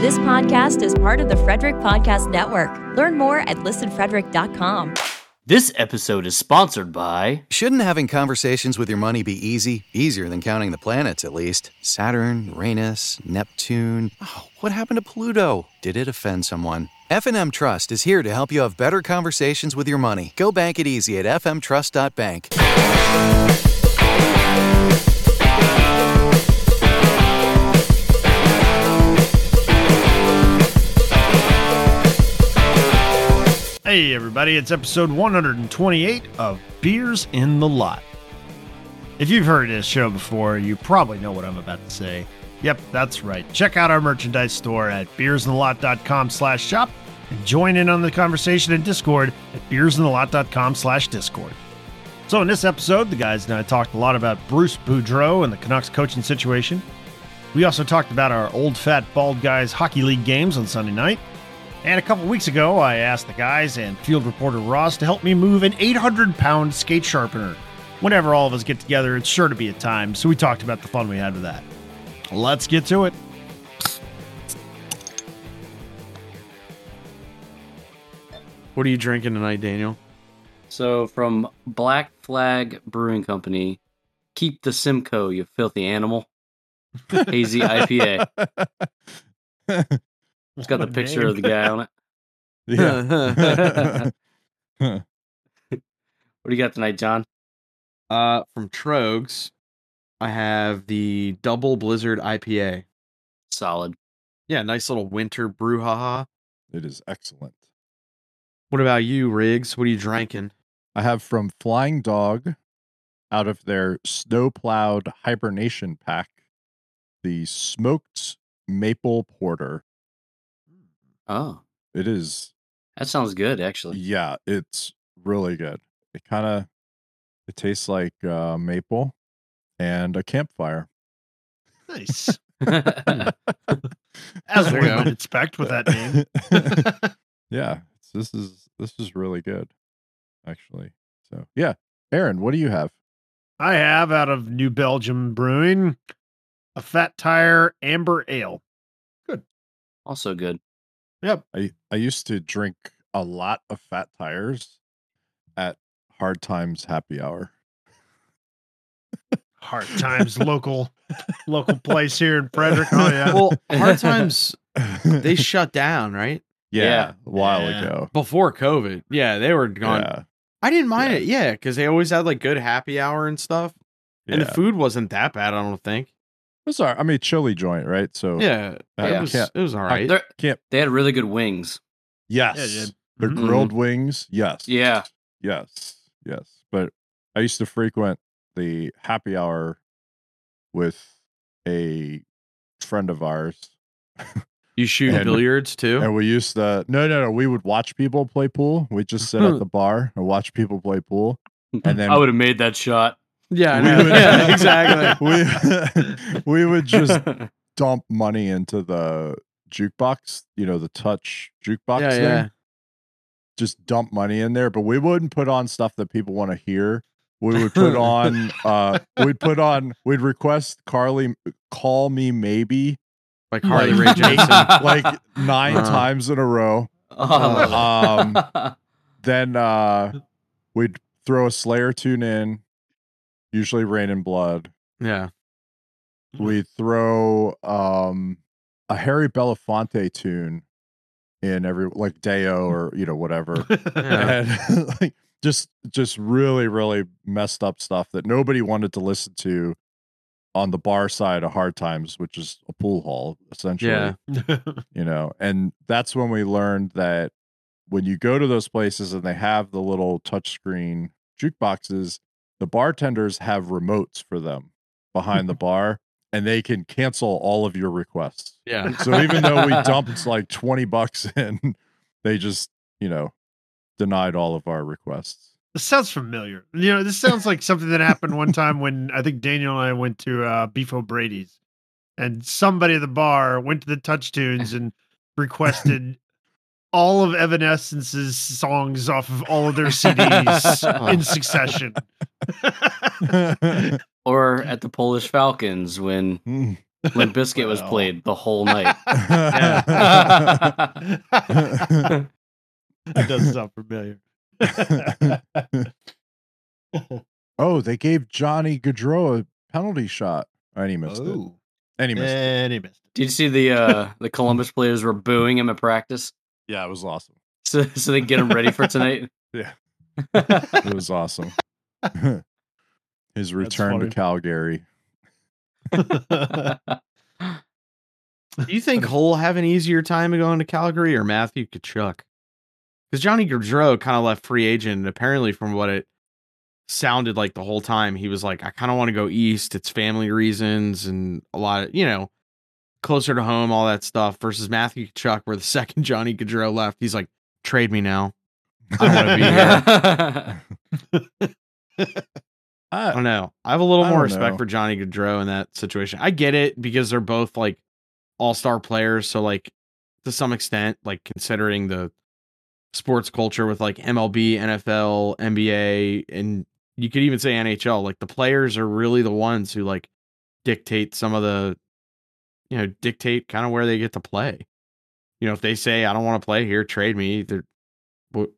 This podcast is part of the Frederick Podcast Network. Learn more at listenfrederick.com. This episode is sponsored by. Shouldn't having conversations with your money be easy? Easier than counting the planets, at least. Saturn, Uranus, Neptune. Oh, what happened to Pluto? Did it offend someone? F&M Trust is here to help you have better conversations with your money. Go bank it easy at fmtrust.bank. Hey, everybody, it's episode 128 of Beers in the Lot. If you've heard this show before, you probably know what I'm about to say. Yep, that's right. Check out our merchandise store at beersinthelot.com slash shop and join in on the conversation in Discord at beersinthelot.com slash Discord. So in this episode, the guys and I talked a lot about Bruce Boudreau and the Canucks coaching situation. We also talked about our old fat bald guys hockey league games on Sunday night. And a couple weeks ago, I asked the guys and field reporter Ross to help me move an 800 pound skate sharpener. Whenever all of us get together, it's sure to be a time, so we talked about the fun we had with that. Let's get to it. What are you drinking tonight, Daniel? So, from Black Flag Brewing Company, keep the Simcoe, you filthy animal. Hazy IPA. It's got the picture name. of the guy on it. Yeah. What do you got tonight, John? uh, from Tröegs, I have the Double Blizzard IPA. Solid. Yeah, nice little winter brouhaha. It is excellent. What about you, Riggs? What are you drinking? I have from Flying Dog out of their snow plowed hibernation pack the smoked maple porter. Oh, It is, that sounds good, actually. yeah, it's really good. It kind of it tastes like uh, maple and a campfire. Nice. As There one you go. would expect with that name. yeah, it's- this is this is really good, actually. So yeah, Aaron, what do you have? I have out of New Belgium Brewing a Fat Tire Amber Ale. Good. Also good. Yep. I I used to drink a lot of fat tires at Hard Times Happy Hour. Hard Times local local place here in Frederick. Oh yeah. Well, Hard Times, they shut down, right? yeah, Yeah. a while Yeah. ago. Before COVID. Yeah, they were gone. Yeah, I didn't mind Yeah. it. Yeah, because they always had like good happy hour and stuff. And the food wasn't that bad, I don't think. It's all right. I mean, chili joint, right? So Yeah, uh, it Yeah. was can't- it was all right. They're- can't. They had really good wings. Yes, Yeah, it did. the Mhm. grilled wings. Yes, Yeah. yes, yes. But I used to frequent the happy hour with a friend of ours, you shoot and- billiards too? and we used to. No, no, no. We would watch people play pool. We'd just sit at the bar and watch people play pool. And then I would have made that shot. Yeah, we would- yeah, exactly. we we would just dump money into the jukebox, you know, the touch jukebox Yeah, thing. yeah. Just dump money in there, but we wouldn't put on stuff that people want to hear. We would put on uh we'd put on we'd request Carly call me maybe Like Harley Ray like, Jason. like 9 Uh-huh. times in a row. Oh, I love it. Um then uh we'd throw a Slayer tune in, usually Raining Blood. yeah. we throw um a Harry Belafonte tune in every like Deo or you know whatever Yeah. and like just just really really messed up stuff that nobody wanted to listen to on the bar side of hard times which is a pool hall essentially Yeah. you know and that's when we learned that when you go to those places and they have the little touchscreen jukeboxes the bartenders have remotes for them behind the bar and they can cancel all of your requests Yeah. so even though we dumped like 20 bucks in they just you know denied all of our requests This sounds familiar. You know, this sounds like something that happened one time when I think Daniel and I went to uh, Beef O'Brady's, and somebody at the bar went to the Touch Tunes and requested all of Evanescence's songs off of all of their CDs in succession. or at the Polish Falcons when Mm. Limp Bizkit was played the whole night. that does sound familiar. oh, they gave Johnny Gaudreau a penalty shot. And he missed it. oh, And he missed it. he missed it. Did you see the uh, the Columbus players were booing him at practice, Yeah, it was awesome. so so they get him ready for tonight? Yeah. It was awesome. His return to Calgary. Do you think Hull have an easier time of going to Calgary or Matthew Tkachuk? Because Johnny Gaudreau kind of left free agent, and apparently, from what it sounded like the whole time, he was like, "I kind of want to go east. It's family reasons and a lot of you know, closer to home, all that stuff." Versus Matthew Tkachuk, where the second Johnny Gaudreau left, he's like, "Trade me now." I wanna be here. I I, don't know. I have a little I more respect know. for Johnny Gaudreau in that situation. I get it because they're both like all star players. So like to some extent, like considering the sports culture with like MLB, NFL, NBA, and you could even say NHL, like the players are really the ones who like dictate some of the, you know, dictate kind of where they get to play. You know, if they say I don't want to play here, trade me. The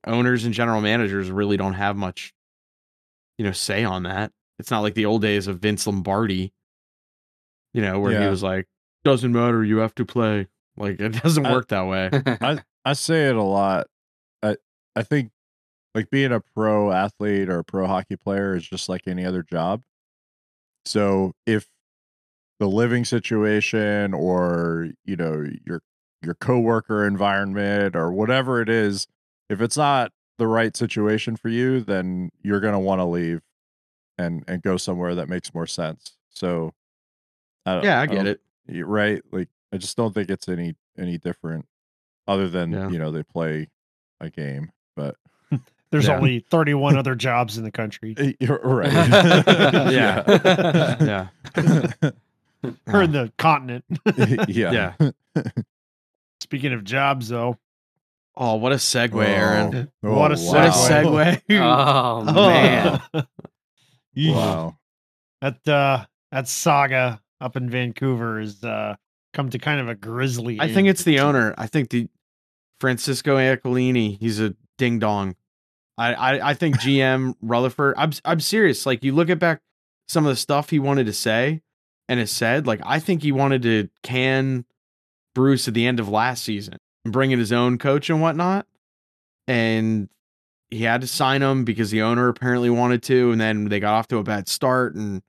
owners and general managers really don't have much you know, say on that. It's not like the old days of Vince Lombardi, you know, where he was like, doesn't matter, you have to play. Like it doesn't I- work that way. I I say it a lot. I I think like being a pro athlete or a pro hockey player is just like any other job. So if the living situation or you know your your coworker environment or whatever it is, if it's not the right situation for you, then you're gonna want to leave and and go somewhere that makes more sense. So I don't, yeah, I get it. y- right like i just don't think it's any any different other than Yeah. you know they play a game but There's Yeah. only 31 other jobs in the country you're right Yeah. Yeah. Or in the continent. yeah Yeah. Speaking of jobs, though, Oh, what a segue, Aaron. Oh, What a wow. What a segue. oh man, wow that uh, that saga up in Vancouver has uh, come to kind of a grisly. I think it's the owner. I think the Francesco Aquilini, he's a ding dong. I, I, I think GM Rutherford, I'm, I'm serious. Like you look at back some of the stuff he wanted to say and has said, like, I think he wanted to can Bruce at the end of last season and bring in his own coach and whatnot. And he had to sign him because the owner apparently wanted to. And then they got off to a bad start. And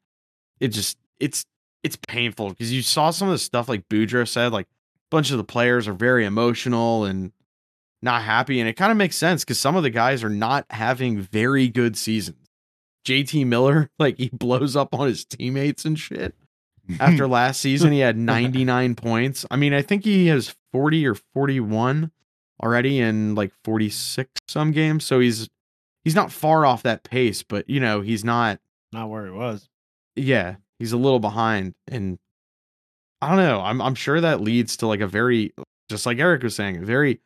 it just, it's, it's painful because you saw some of the stuff like Boudreau said, like a bunch of the players are very emotional and not happy. And it kind of makes sense because some of the guys are not having very good seasons. JT Miller, like he blows up on his teammates and shit. After last season, he had 99 points. I mean, I think he has 40 or 41 already in like 46 some games. So he's he's not far off that pace, but you know, he's not not where he was. yeah, he's a little behind and I don't know. I'm I'm sure that leads to like a very just like Eric was saying, a very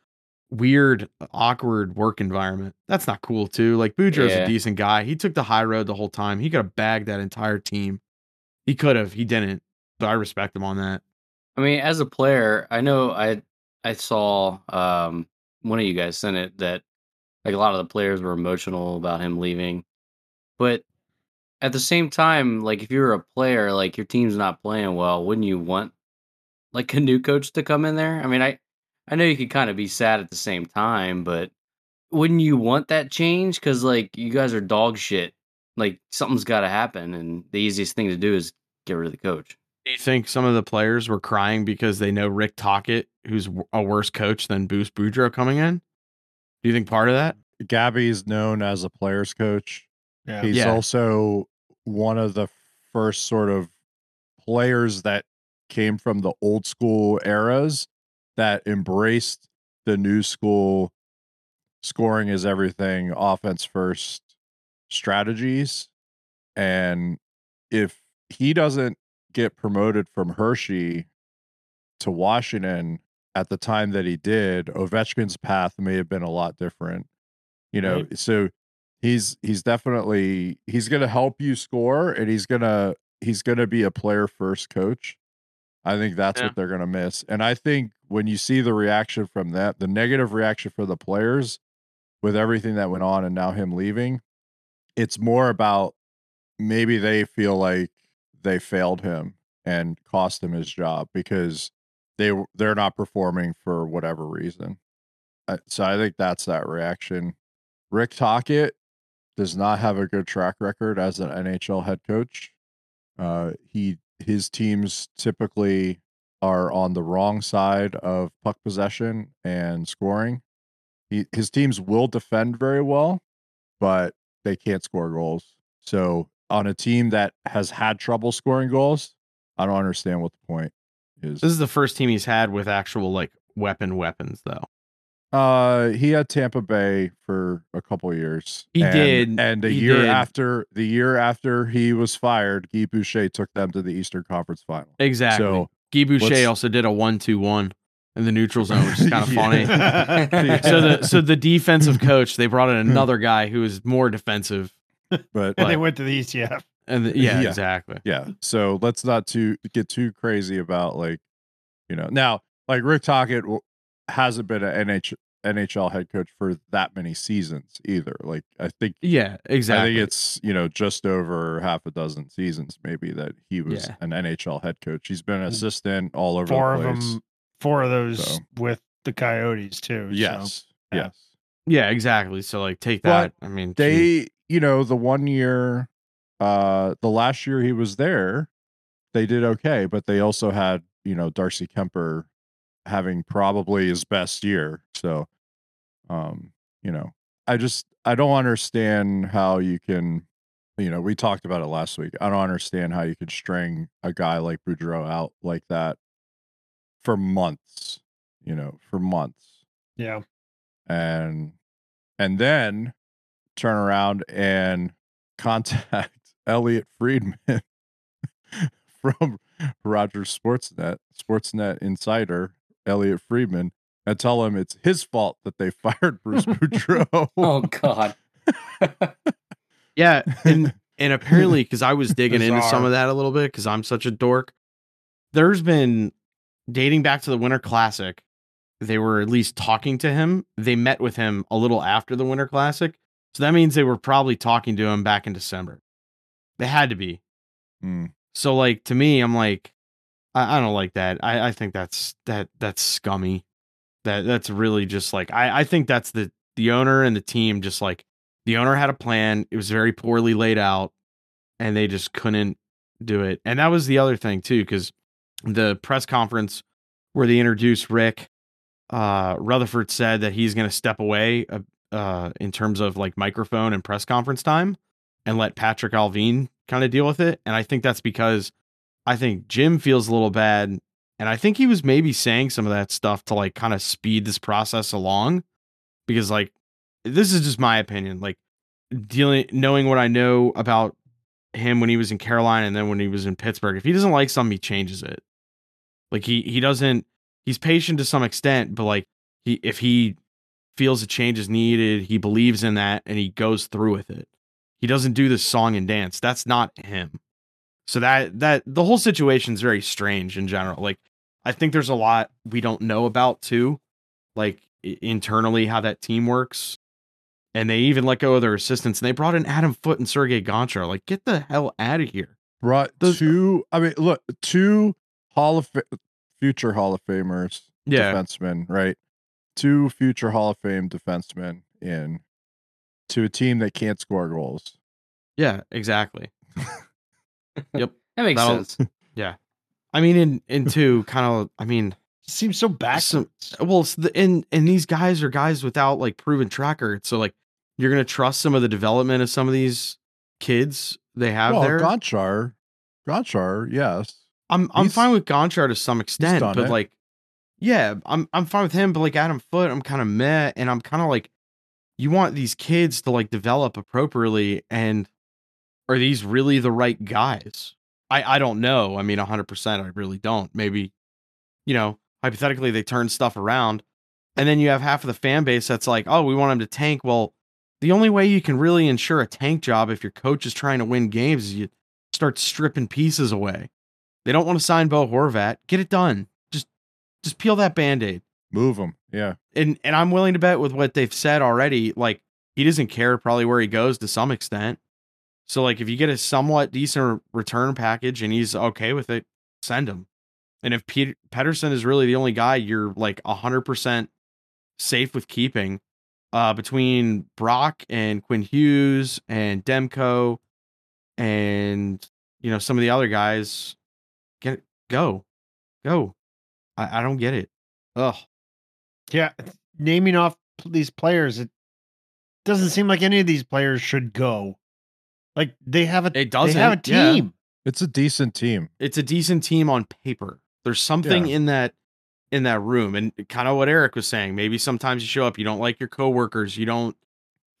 weird, awkward work environment. That's not cool too. Like Boudreau's Yeah. a decent guy. He took the high road the whole time. He could have bagged that entire team. He could have. He didn't. But I respect him on that. I mean, as a player, I know I I saw um one of you guys sent it that like a lot of the players were emotional about him leaving. But at the same time, like if you're a player, like your team's not playing well, wouldn't you want like a new coach to come in there? I mean, I I know you could kind of be sad at the same time, but wouldn't you want that change? Because like you guys are dog shit. Like something's got to happen, and the easiest thing to do is get rid of the coach. Do you think some of the players were crying because they know Rick Tocchet, who's a worse coach than Boost Boudreau coming in? Do you think part of that? gabby's known as a players coach Yeah. he's Yeah. also one of the first sort of players that came from the old school eras that embraced the new school scoring is everything offense first strategies and if he doesn't get promoted from Hershey to Washington at the time that he did Ovechkin's path may have been a lot different you know Right. so he's he's definitely he's going to help you score and he's going to he's going to be a player first coach I think that's Yeah. what they're going to miss. And I think when you see the reaction from that, the negative reaction for the players with everything that went on and now him leaving, it's more about maybe they feel like they failed him and cost him his job because they they're not performing for whatever reason. So I think that's that reaction. Rick Tocchet does not have a good track record as an NHL head coach. Uh, he his teams typically are on the wrong side of puck possession and scoring. He, his teams will defend very well, but they can't score goals. So on a team that has had trouble scoring goals, I don't understand what the point is. This is the first team he's had with actual like weapon weapons though. Uh, he had Tampa Bay for a couple years. He and, did. and the He year did. after the year after he was fired, Guy Boucher took them to the Eastern Conference Final. Exactly. So Guy Boucher also did a one-two-one in the neutral zone, which is kind of funny. Yeah. so the so the defensive coach they brought in another guy who is more defensive, but and they went to the ECF. and the, yeah, Yeah. exactly. yeah, so let's not too get too crazy about like, you know, now like Rick Tocchet hasn't been an NH, NHL head coach for that many seasons either. Like I think Yeah, exactly. I think it's you know just over half a dozen seasons maybe that he was Yeah. an NHL head coach. He's been an assistant all over Four the of place. them, four of those So. with the Coyotes too. so- Yes, yeah. yes. yeah, exactly. So like take But that. I mean, gee. They, you know, the one year, uh, the last year he was there, they did okay, but they also had you know Darcy Kuemper having probably his best year. So, um, you know, I just I don't understand how you can, you know, we talked about it last week. I don't understand how you could string a guy like Boudreau out like that for months. You know, for months yeah. and and then turn around and contact Elliotte Friedman from Rogers Sportsnet, Sportsnet insider Elliotte Friedman, and tell him it's his fault that they fired Bruce Boudreau. Oh God. yeah, and and apparently because I was digging into some of that a little bit because I'm such a dork. There's been dating back to the Winter Classic. They were at least talking to him. They met with him a little after the Winter Classic, so that means they were probably talking to him back in December. They had to be. Hmm. So like to me, I'm like, I, I don't like that. I, I think that's that that's scummy. That that's really just like I, I think that's the the owner and the team just like the owner had a plan. It was very poorly laid out, and they just couldn't do it. And that was the other thing too, because the press conference where they introduced Rick, uh, Rutherford said that he's going to step away uh, uh, in terms of like microphone and press conference time and let Patrik Allvin kind of deal with it. And I think that's because I think Jim feels a little bad. And I think he was maybe saying some of that stuff to like kind of speed this process along because like this is just my opinion. Like dealing, knowing what I know about him when he was in Carolina and then when he was in Pittsburgh, if he doesn't like something, he changes it. Like he, he doesn't, he's patient to some extent, but like he, if he feels a change is needed, he believes in that and he goes through with it. He doesn't do this song and dance. That's not him. So that that the whole situation is very strange in general. Like I think there's a lot we don't know about too, like internally how that team works. And they even let go of their assistants and they brought in Adam Foote and Sergey Gonchar. Like get the hell out of here. Brought Those- two. I mean, look, two Hall of Fa- future Hall of Famers, Yeah. defensemen, right? Two future Hall of Fame defensemen in to a team that can't score goals. Yeah, exactly. Yep, that makes That'll- sense. Yeah, I mean, in in two, kind of. I mean, Seems so backwards. Some- well, it's the, and and these guys are guys without like proven track record. So like, you're gonna trust some of the development of some of these kids they have well, there. Gonchar, Gonchar, yes. I'm I'm he's- fine with Gonchar to some extent, but it. like, yeah, I'm I'm fine with him. But like Adam Foote, I'm kind of meh, and I'm kind of like, you want these kids to like develop appropriately, and are these really the right guys? I I don't know. I mean, 100, percent I really don't. Maybe, you know, hypothetically they turn stuff around, and then you have half of the fan base that's like, oh, we want him to tank. Well, the only way you can really ensure a tank job if your coach is trying to win games is you start stripping pieces away. They don't want to sign Bo Horvat. Get it done. Just just peel that band-aid. Move him. Yeah. And and I'm willing to bet with what they've said already, like he doesn't care probably where he goes to some extent. So like if you get a somewhat decent return package and he's okay with it, send him. And if Pete, Pettersson is really the only guy you're like 100% safe with keeping uh between Brock and Quinn Hughes and Demko and you know some of the other guys get go. Go. I, I don't get it. Ugh. Yeah, naming off these players, it doesn't seem like any of these players should go. Like they have a It they have a doesn't, yeah. team. It's a decent team. it's a decent team on paper. There's something Yeah. in that in that room, and kind of what Eric was saying. Maybe sometimes you show up, you don't like your coworkers, you don't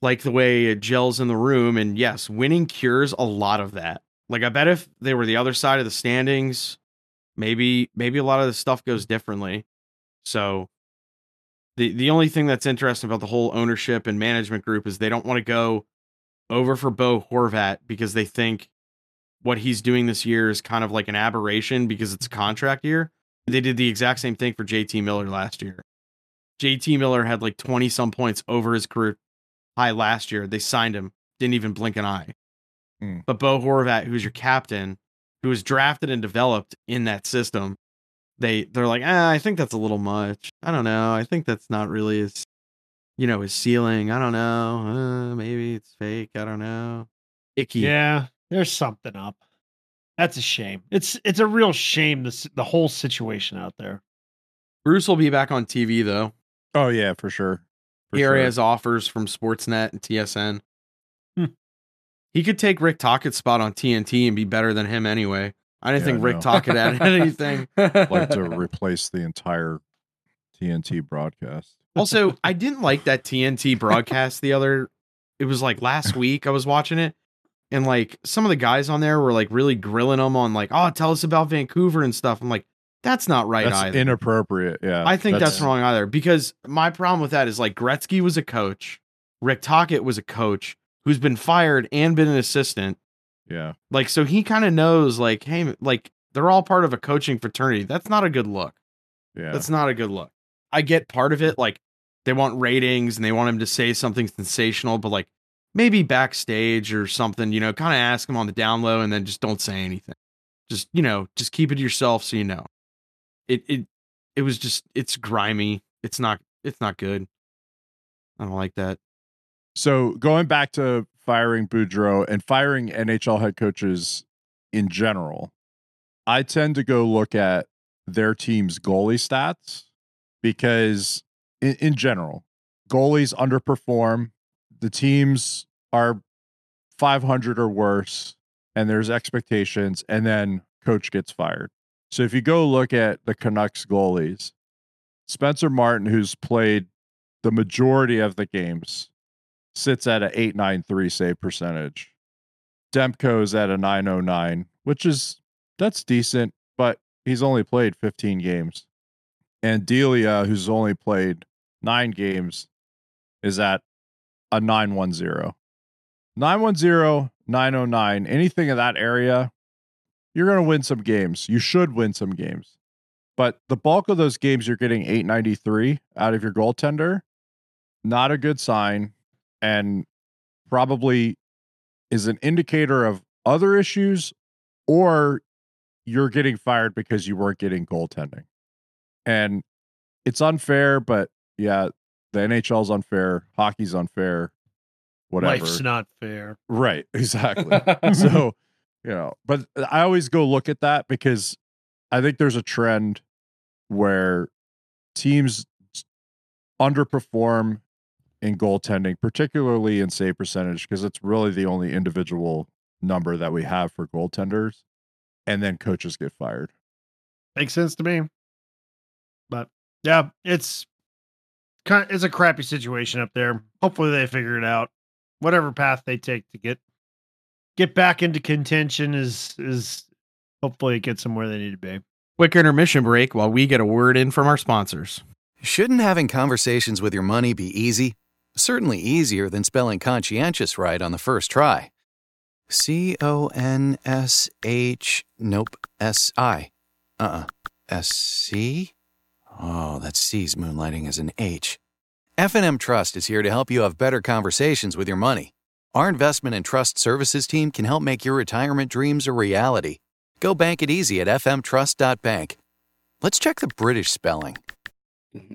like the way it gels in the room, and yes, winning cures a lot of that. Like I bet if they were the other side of the standings, maybe maybe a lot of the stuff goes differently. So the the only thing that's interesting about the whole ownership and management group is they don't want to go over for Bo Horvat because they think what he's doing this year is kind of like an aberration because it's a contract year. They did the exact same thing for JT Miller last year. JT Miller had like 20 some points over his career high last year. They signed him, didn't even blink an eye. Hmm. But Bo Horvat, who's your captain, who was drafted and developed in that system, they they're like, ah, I think that's a little much. I don't know. I think that's not really his, you know, his ceiling. I don't know. Uh, maybe it's fake. I don't know. Icky. Yeah, there's something up. That's a shame. It's it's a real shame this the whole situation out there. Bruce will be back on TV though. Oh yeah, for sure. For he already sure. has offers from Sportsnet and TSN. Hmm. He could take Rick Tocchet's spot on TNT and be better than him anyway. I didn't Yeah, think Rick know. Tocchet had anything. like to replace the entire TNT broadcast. also, I didn't like that TNT broadcast the other. It was like last week I was watching it, and like some of the guys on there were like really grilling them on like, oh, tell us about Vancouver and stuff. I'm like, that's not right That's either. inappropriate. Yeah. I think that's, wrong either because my problem with that is like Gretzky was a coach, Rick Tocchet was a coach who's been fired and been an assistant. Yeah. Like, so he kind of knows, like, hey, like they're all part of a coaching fraternity. That's not a good look. Yeah. That's not a good look. I get part of it, like they want ratings and they want him to say something sensational, but like maybe backstage or something, you know, kind of ask him on the down low and then just don't say anything. Just, you know, just keep it to yourself so you know. It it it was just it's grimy. It's not it's not good. I don't like that. So going back to firing Boudreau and firing NHL head coaches in general, I tend to go look at their team's goalie stats because in, in general, goalies underperform. The teams are 500 or worse, and there's expectations, and then coach gets fired. So if you go look at the Canucks goalies, Spencer Martin, who's played the majority of the games, sits at a 893 save percentage. Demko's at a 909, which is that's decent, but he's only played 15 games. And Delia, who's only played nine games, is at a 910. 910, 909, anything in that area, you're going to win some games. You should win some games. But the bulk of those games, you're getting 893 out of your goaltender. Not a good sign. And probably is an indicator of other issues, or you're getting fired because you weren't getting goaltending. And it's unfair, but yeah, the NHL's unfair, hockey's unfair, whatever. Life's not fair. Right, exactly. so, you know, but I always go look at that because I think there's a trend where teams underperform in goaltending, particularly in save percentage, because it's really the only individual number that we have for goaltenders. And then coaches get fired. Makes sense to me. But yeah, it's kind of, it's a crappy situation up there. Hopefully they figure it out. Whatever path they take to get get back into contention is is hopefully it gets them where they need to be. Quick intermission break while we get a word in from our sponsors. Shouldn't having conversations with your money be easy? Certainly easier than spelling conscientious right on the first try. C O N S H. Nope. S I. Uh uh S C? Oh, that C's moonlighting as an H. F&M Trust is here to help you have better conversations with your money. Our investment and trust services team can help make your retirement dreams a reality. Go bank it easy at fmtrust.bank. Let's check the British spelling.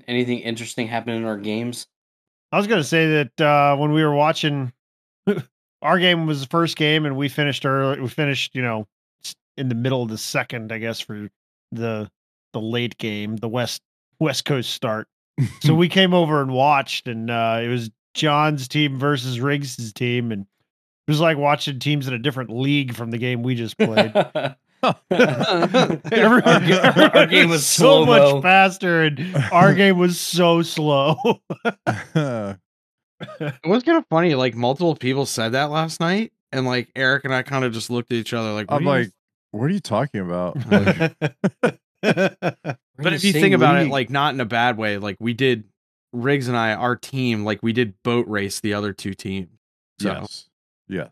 Anything interesting happened in our games? I was going to say that uh, when we were watching, our game was the first game, and we finished early. We finished, you know, in the middle of the second, I guess, for the the late game, the West West Coast start. so we came over and watched, and uh, it was John's team versus Riggs's team, and it was like watching teams in a different league from the game we just played. Every- Our our game was so slow-mo. much faster, and our game was so slow. It was kind of funny. Like multiple people said that last night, and like Eric and I kind of just looked at each other like, I'm are you- like, what are you talking about? But if you think about it, like not in a bad way, like we did Riggs and I, our team, like we did boat race the other two teams. So, yes, yes,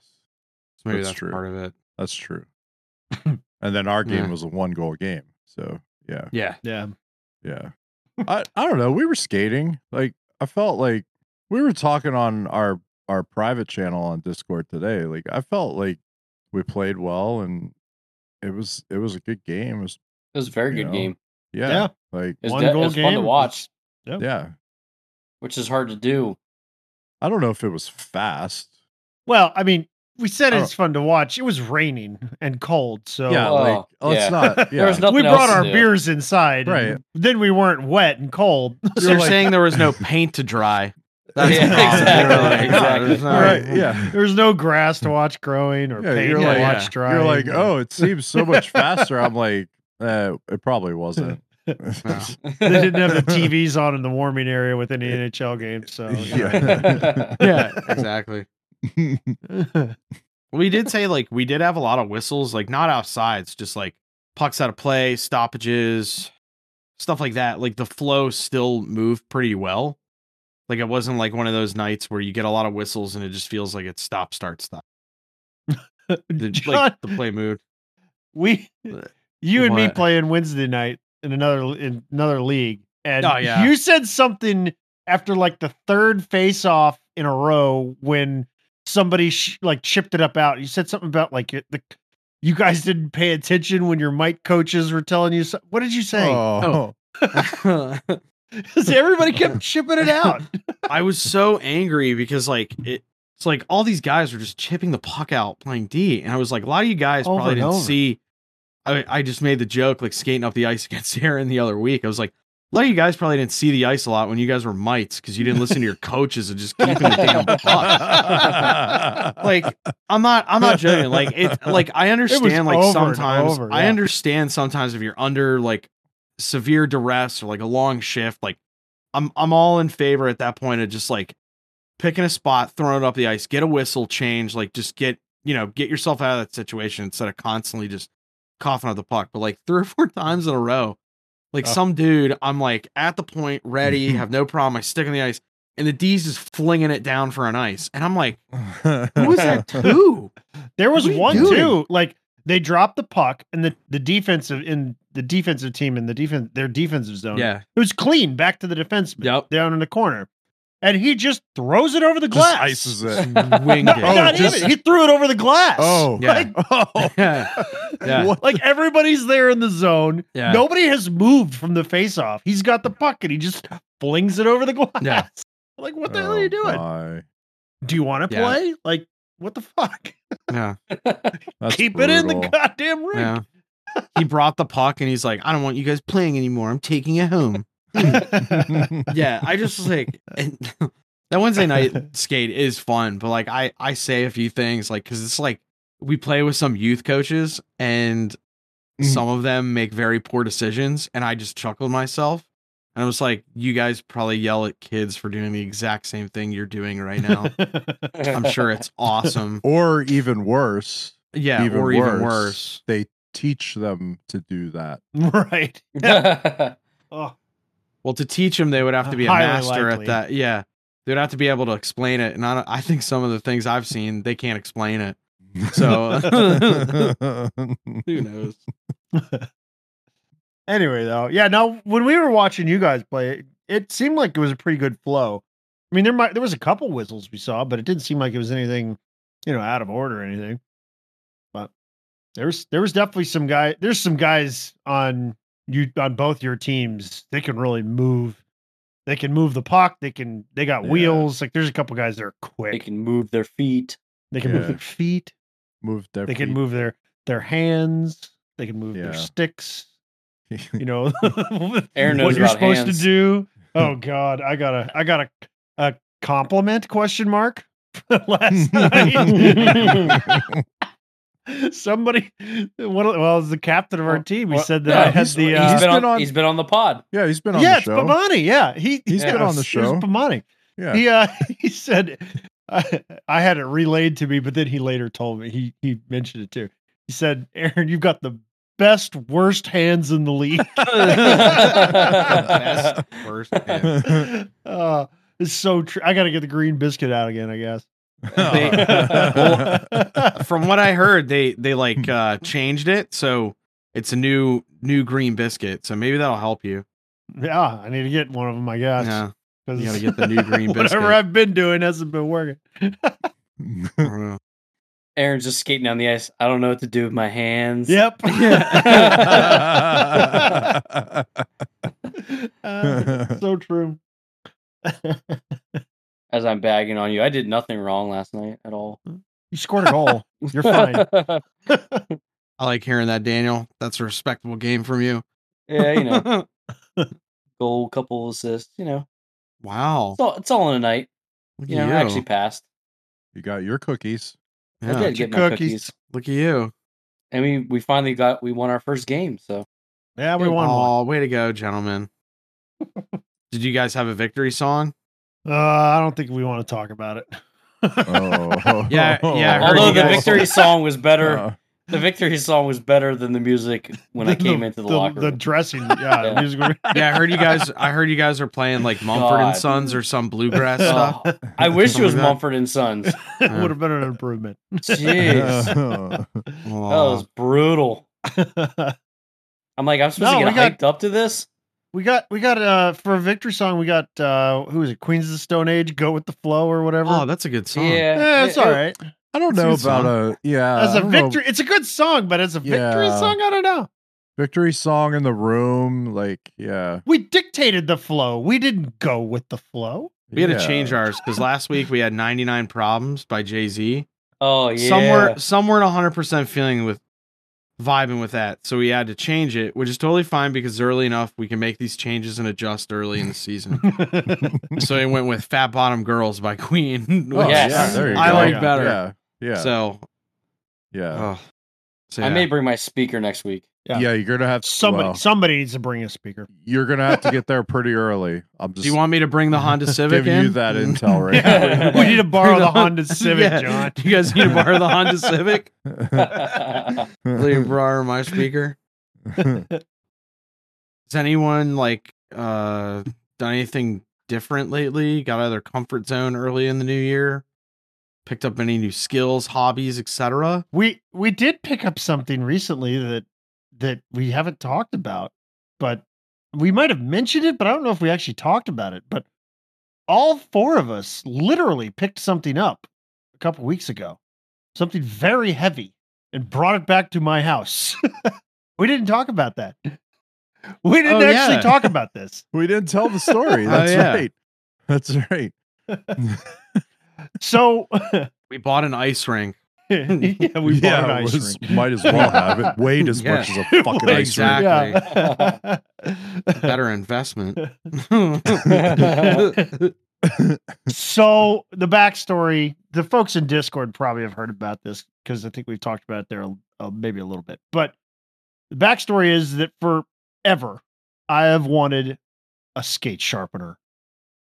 so maybe that's that's, true. part of it. that's true. and then our game Yeah. was a one goal game. So yeah, Yeah. yeah. yeah. I I don't know. We were skating. Like I felt like we were talking on our our private channel on Discord today. Like I felt like we played well and it was it was a good game. It was it was a very good know, game. yeah, Yeah. like It was, One de- it goal was fun to watch, yeah. which is hard to do. I don't know if it was fast. Well, I mean, we said I it's fun to watch. It was raining and cold, so yeah, Oh, like oh, yeah. it's not. Yeah. There was nothing we else brought to our do. beers inside. and Right. Then we weren't wet and cold. So you're saying there was no paint to dry. That's Yeah, the exactly, You're exactly. there's no- right. Yeah. There's no grass to watch growing or Yeah, paint to like- watch yeah. drying. You're like, oh, it seems so much faster. I'm like, uh, it probably wasn't. they didn't have the TVs on in the warming area with any NHL games, so yeah. yeah, exactly. We did say like we did have a lot of whistles, like not outsides, just like pucks out of play, stoppages, stuff like that. Like the flow still moved pretty well. Like it wasn't like one of those nights where you get a lot of whistles and it just feels like it's stop, start, stop. The, John, like the play mood. we, you and me playing Wednesday night in another in another league, and Oh, yeah. you said something after like the third face off in a row when somebody sh- like chipped it up out. You said something about like it- the you guys didn't pay attention when your mite coaches were telling you. So- what did you say? Oh. oh. Because everybody kept chipping it out. I was so angry because like it, it's like all these guys were just chipping the puck out playing D, and I was like, a lot of you guys Over probably didn't over. see. I, I just made the joke like skating up the ice against Aaron the other week. I was like, a lot of you guys probably didn't see the ice a lot when you guys were mites because you didn't listen to your coaches and just keeping the damn puck. Like I'm not I'm not joking. Like it like I understand like sometimes over, I understand sometimes if you're under like severe duress or like a long shift, like I'm I'm all in favor at that point of just like picking a spot, throwing it up the ice, get a whistle change, like just get you know, get yourself out of that situation instead of constantly just coughing at the puck. But like three or four times in a row, like Oh. some dude, I'm like at the point, ready, have no problem. I stick on the ice, and the D's just flinging it down for an ice, and I'm like, who was that to? There was What are you one doing? too. Like they dropped the puck and the the defensive in the defensive team in the defense their defensive zone. Yeah, it was clean back to the defenseman Yep. down in the corner, and he just throws it over the Just glass. ices it. winged Not, it. Oh, not just- even. He threw it over the glass. Oh. Yeah. Like, Oh. yeah, yeah. Like everybody's there in the zone. Yeah. Nobody has moved from the face-off. He's got the puck and he just flings it over the glass. Yeah. Like, what the hell are oh, you Oh, doing? my. Do you want to Yeah. play? Like, what the fuck? yeah. That's Keep it in the goddamn ring. Yeah. He brought the puck and he's like, I don't want you guys playing anymore. I'm taking it home. yeah, I just was like, and that Wednesday night skate is fun, but like I I say a few things like because it's like we play with some youth coaches and Mhm. some of them make very poor decisions, and I just chuckled myself. And I was like, you guys probably yell at kids for doing the exact same thing you're doing right now. I'm sure it's awesome. or even worse, Yeah, even or worse, even worse. they teach them to do that. right. Oh, Well, to teach them, they would have to be a Highly master likely. at that. Yeah, they'd have to be able to explain it. And I, I think some of the things I've seen, they can't explain it. So who knows? Anyway, though, yeah. Now, when we were watching you guys play, it, it seemed like it was a pretty good flow. I mean, there might there was a couple whistles we saw, but it didn't seem like it was anything, you know, out of order or anything. But there's there was definitely some guy. There's some guys on you on both your teams. They can really move. They can move the puck. They can. They got Yeah. wheels. Like there's a couple guys that are quick. They can move their feet. They can move their feet. Move their They can move their their hands. They can move their sticks. You know, Aaron knows what you're supposed hands. to do. Oh God, I got a I got a a compliment question mark last night. Somebody, one of, well, it was the captain of our team. He well, said that Yeah, I had he's- the. he's Uh, been on, been on- He's been on the pod. yeah, he's been on the show. yeah, the it's show. Pamani. Yeah, he He's been on the it was show. Pamani. Yeah. He uh, he said I, I had it relayed to me, but then he later told me he he mentioned it too. He said, "Aaron, you've got the best worst hands in the league." Best worst. Yeah. uh, it's so true. I got to get the green biscuit out again. I guess. From what I heard, they they like uh changed it, so it's a new new green biscuit. So maybe that'll help you. yeah, I need to get one of them. I guess. Yeah. 'cause You gotta get the new green biscuit. Whatever. I've been doing hasn't been working. Aaron's just skating down the ice. I don't know what to do with my hands. Yep. Uh, so true. As I'm bagging on you, I did nothing wrong last night at all. Mm. you scored a goal. You're fine. I like hearing that, Daniel. That's a respectable game from you. yeah, you know, goal, couple assists. You know, wow. it's all, it's all in a night. Look You at know, you. I actually passed. you got your cookies. Yeah. I did get my cookies. cookies, Look at you. and we we finally got we won our first game. So Yeah, we won one. Oh, way to go, gentlemen. Did you guys have a victory song? Uh, I don't think we want to talk about it. Oh, Yeah, yeah, although the victory song was better, Uh, the victory song was better than the music when I came into the, locker The room. dressing, yeah, Yeah. the music room. Yeah, I heard you guys. I heard you guys are playing like Mumford and Sons or some bluegrass stuff. Oh, I wish it was Something like. Mumford and Sons. it would have been an improvement. Jeez, that was brutal. I'm like, I'm supposed No, to we get got- hyped up to this. We got, we got, uh, for a victory song, we got, uh, who is it? Queens of the Stone Age, Go with the Flow or whatever. oh, that's a good song. Yeah, yeah, it's it- all it- I don't know about song. a yeah. As a don't know. victory, it's a good song, but as a victory Yeah. song, I don't know. victory song in the room, like yeah. We dictated the flow. We didn't go with the flow. We had yeah. to change ours because last week we had 99 Problems by Jay Z. Oh yeah. Somewhere, somewhere, 100 percent feeling with vibing with that. So we had to change it, which is totally fine because early enough we can make these changes and adjust early in the season. so I went with Fat Bottom Girls by Queen. Oh, Yes. yeah, there you I go. like Yeah. better. Yeah, yeah, So, yeah. oh, so I may bring my speaker next week. Yeah. yeah. You're gonna have somebody, well, somebody needs to bring a speaker. you're gonna have to get there pretty early. I'm just Do you want me to bring the Honda Civic giving in? you that intel right Yeah, we need to borrow the Honda Civic, Yeah. John. Do you guys need to borrow the Honda Civic? now. Will you borrow my speaker? Has anyone like uh done anything different lately? Got out of their comfort zone early in the new year? Picked up any new skills, hobbies, etc. We we did pick up something recently that that we haven't talked about, but we might have mentioned it, but I don't know if we actually talked about it. But all four of us literally picked something up a couple weeks ago, something very heavy, and brought it back to my house. we didn't talk about that. We didn't Oh, actually yeah. talk about this. we didn't tell the story. Oh, That's yeah. right. That's right. So We bought an ice rink. yeah, we yeah, bought an ice was- rink. might as well have it. Weighed as Yeah. much as a fucking ice Exactly. rink. Yeah. Better investment. so the backstory, the folks in Discord probably have heard about this because I think we've talked about it there uh, maybe a little bit. But the backstory is that forever I have wanted a skate sharpener,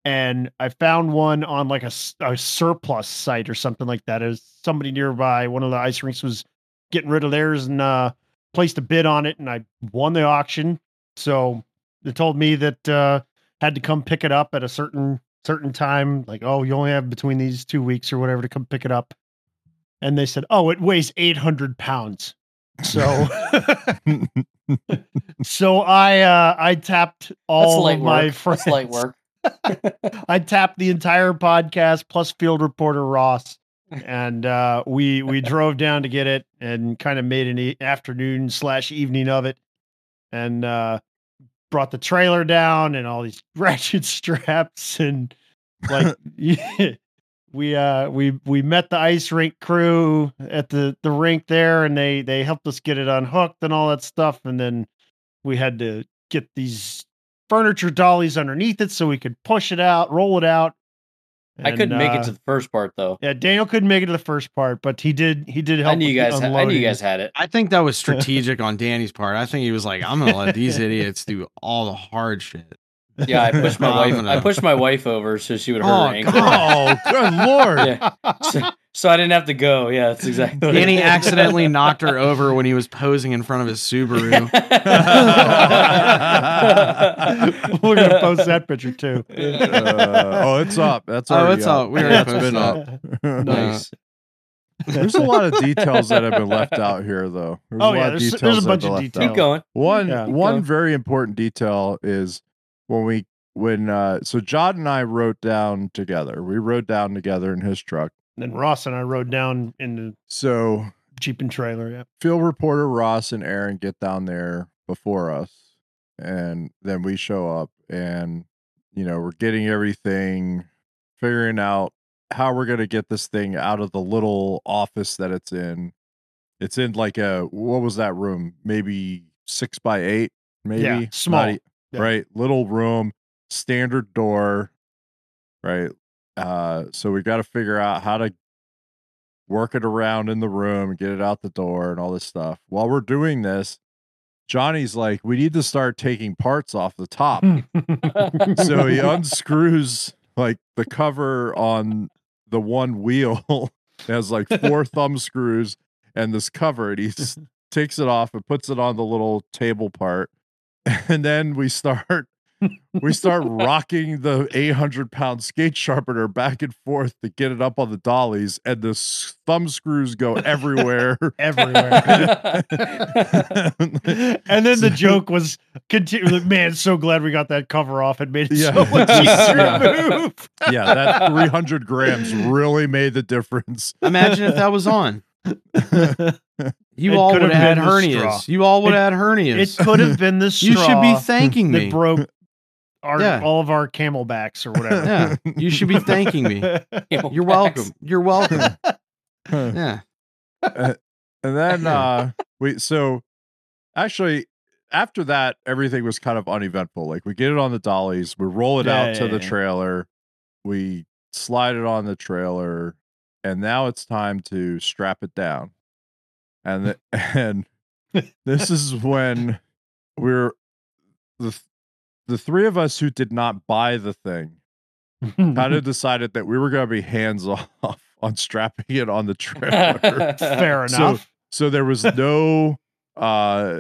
and I found one on like a surplus site or something like that. As somebody nearby, one of the ice rinks was getting rid of theirs and uh, placed a bid on it, and I won the auction. So they told me that uh, had to come pick it up at a certain certain time like oh you only have between these two weeks or whatever to come pick it up and they said, "Oh, it weighs 800 pounds." So, so I uh, I tapped That's all light of my work. friends. That's light work. I tapped the entire podcast plus field reporter Ross, and uh, we we drove down to get it and kind of made an e- afternoon slash evening of it, and uh, brought the trailer down and all these ratchet straps and like we uh we we met the ice rink crew at the the rink there and they they helped us get it unhooked and all that stuff. And then we had to get these furniture dollies underneath it so we could push it out roll it out I couldn't And, make uh, it to the first part though. yeah daniel couldn't make it to the first part but he did he did help I knew you guys. Ha- I knew you guys had it. I think that was strategic on Danny's part. I think he was like, I'm gonna let these idiots do all the hard shit. Yeah, I pushed my wife. I pushed my wife over so she would hurt Oh, her ankle. oh, good lord! Yeah. So, so I didn't have to go. Yeah, that's exactly. what it Danny is. accidentally knocked her over when he was posing in front of his Subaru. we're gonna post that picture too Uh, oh, it's up. That's Oh, it's up. We already That's posted been it. up. nice. There's a lot of details that have been left out here, though. There's Oh, a yeah, lot of there's- details there's a that bunch have of been left details. Keep going. One Yeah, one go. very important detail is when we when uh so John and I wrote down together. We rode down together in his truck. Then ross and i rode down in the So jeep and trailer yeah field reporter Ross and Aaron get down there before us, and then we show up, and you know we're getting everything, figuring out how we're gonna get this thing out of the little office that it's in. It's in like a what was that room? Maybe six by eight, maybe Yeah, small. e- Yeah. right? Little room, standard door, right? Uh, so we got to figure out how to work it around in the room and get it out the door and all this stuff. While we're doing this, Johnny's like, we need to start taking parts off the top. so he unscrews like the cover on the one wheel. has like four thumb screws and this cover, and he takes it off and puts it on the little table part. And then we start we start rocking the 800 pound skate sharpener back and forth to get it up on the dollies, and the s- thumb screws go everywhere. everywhere. and then the joke was continue. Man, so glad we got that cover off. It made it Yeah. so much easier Yeah. move. yeah, that 300 grams really made the difference. Imagine if that was on. You It all would have have had been the straw. hernias. You all would have had hernias. it could have been the straw you should be thanking that me. broke our Yeah. all of our camelbacks or whatever. Yeah, you should be thanking me. You're welcome. You're welcome. Yeah. and then uh we so actually after that everything was kind of uneventful like we get it on the dollies we roll it Yeah, out to yeah, the yeah. trailer we slide it on the trailer and now it's time to strap it down and the, and this is when we're the the three of us who did not buy the thing kind of decided that we were going to be hands off on strapping it on the trailer Fair enough. so there was no uh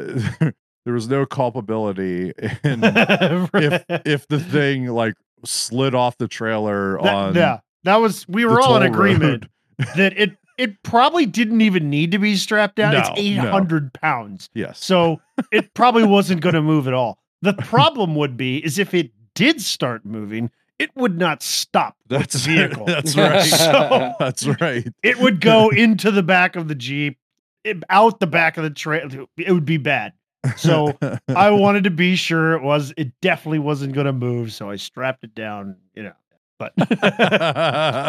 there was no culpability in if if the thing like slid off the trailer That- on yeah, that was we were all in agreement road. that it it probably didn't even need to be strapped down. it's 800 no. pounds. yes So it probably wasn't going to move at all. The problem would be is if it did start moving, it would not stop with that's the vehicle. that's right So- that's right it would go into the back of the Jeep, it- out the back of the trailer. It would be bad. So I wanted to be sure it was it definitely wasn't going to move, so I strapped it down, you know. But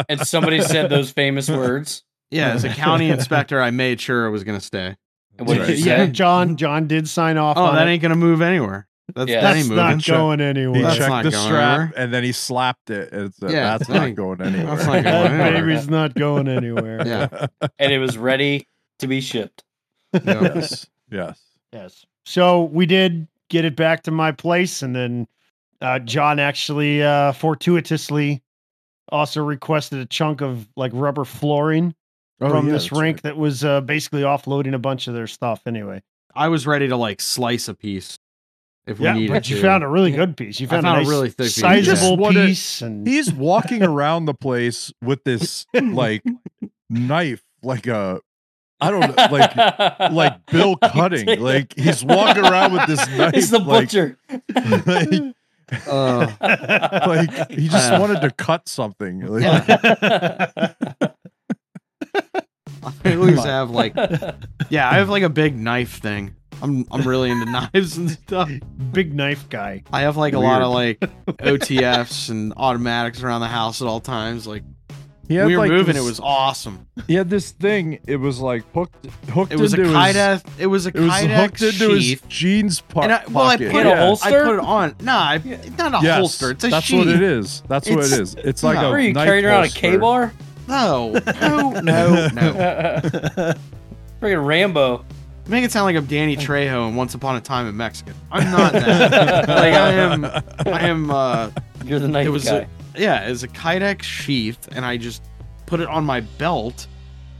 and somebody said those famous words. Yeah, as a county inspector, I made sure it was going to stay. And what did you yeah. John John did sign off Oh, on that it. ain't going to move anywhere. That's, Yeah. that That's not going he anywhere. That's checked the going strap anywhere. and then he slapped it and said, Yeah, that's not going anywhere that's not going that anywhere. baby's not going anywhere. Yeah. And it was ready to be shipped. yes yes Yes. So we did get it back to my place, and then uh, John actually uh, fortuitously also requested a chunk of like rubber flooring Oh, from yeah, this rink right. that was uh, basically offloading a bunch of their stuff anyway. I was ready to like slice a piece if we Yeah, needed but you to. found a really good piece. You found, found a a really thick piece. Just sizable wanted- piece, and he's walking around the place with this like knife like a I don't know, like like Bill Cutting. Like he's walking around with this knife. He's the like- butcher. like, Uh, like he just Uh, wanted to cut something. Like, I always have like, yeah, I have like a big knife thing. I'm I'm really into knives and stuff. Big knife guy. I have like a lot of like OTFs and automatics around the house at all times. Like he when we were like, moving, this- it was awesome. he had this thing. It was like hooked hooked It was a into his, Kydex. It was a it was Kydex hooked into sheath. his jeans po- and I, well, I put, In a holster? I put it on. Nah, it's not a Yes, holster. It's a that's sheath. what it is. That's what It's- it is. Like no. a Where are you carrying around a holster. Ka-Bar? No, no, no, no. Freaking Rambo. Make it sound like I'm Danny Trejo and Once Upon a Time in Mexican. I'm not that. like I am. I am. uh You're the knife It was guy. a, yeah, it's a Kydex sheath, and I just put it on my belt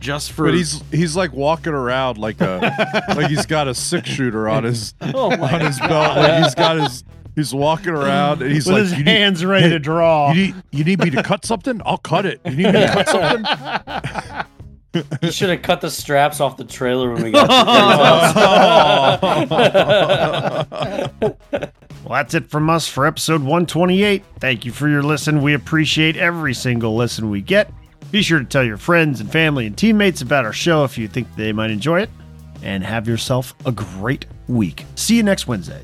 just for. But he's he's like walking around like a like he's got a six shooter on his oh my on his belt. Like he's got his he's walking around and he's With like his you need, hands ready to draw. you need you need me to cut something? I'll cut it. You need me to cut something? You should have cut the straps off the trailer when we got to well, that's it from us for episode 128. Thank you for your listen. We appreciate every single listen we get. Be sure to tell your friends and family and teammates about our show if you think they might enjoy it. And have yourself a great week. See you next Wednesday.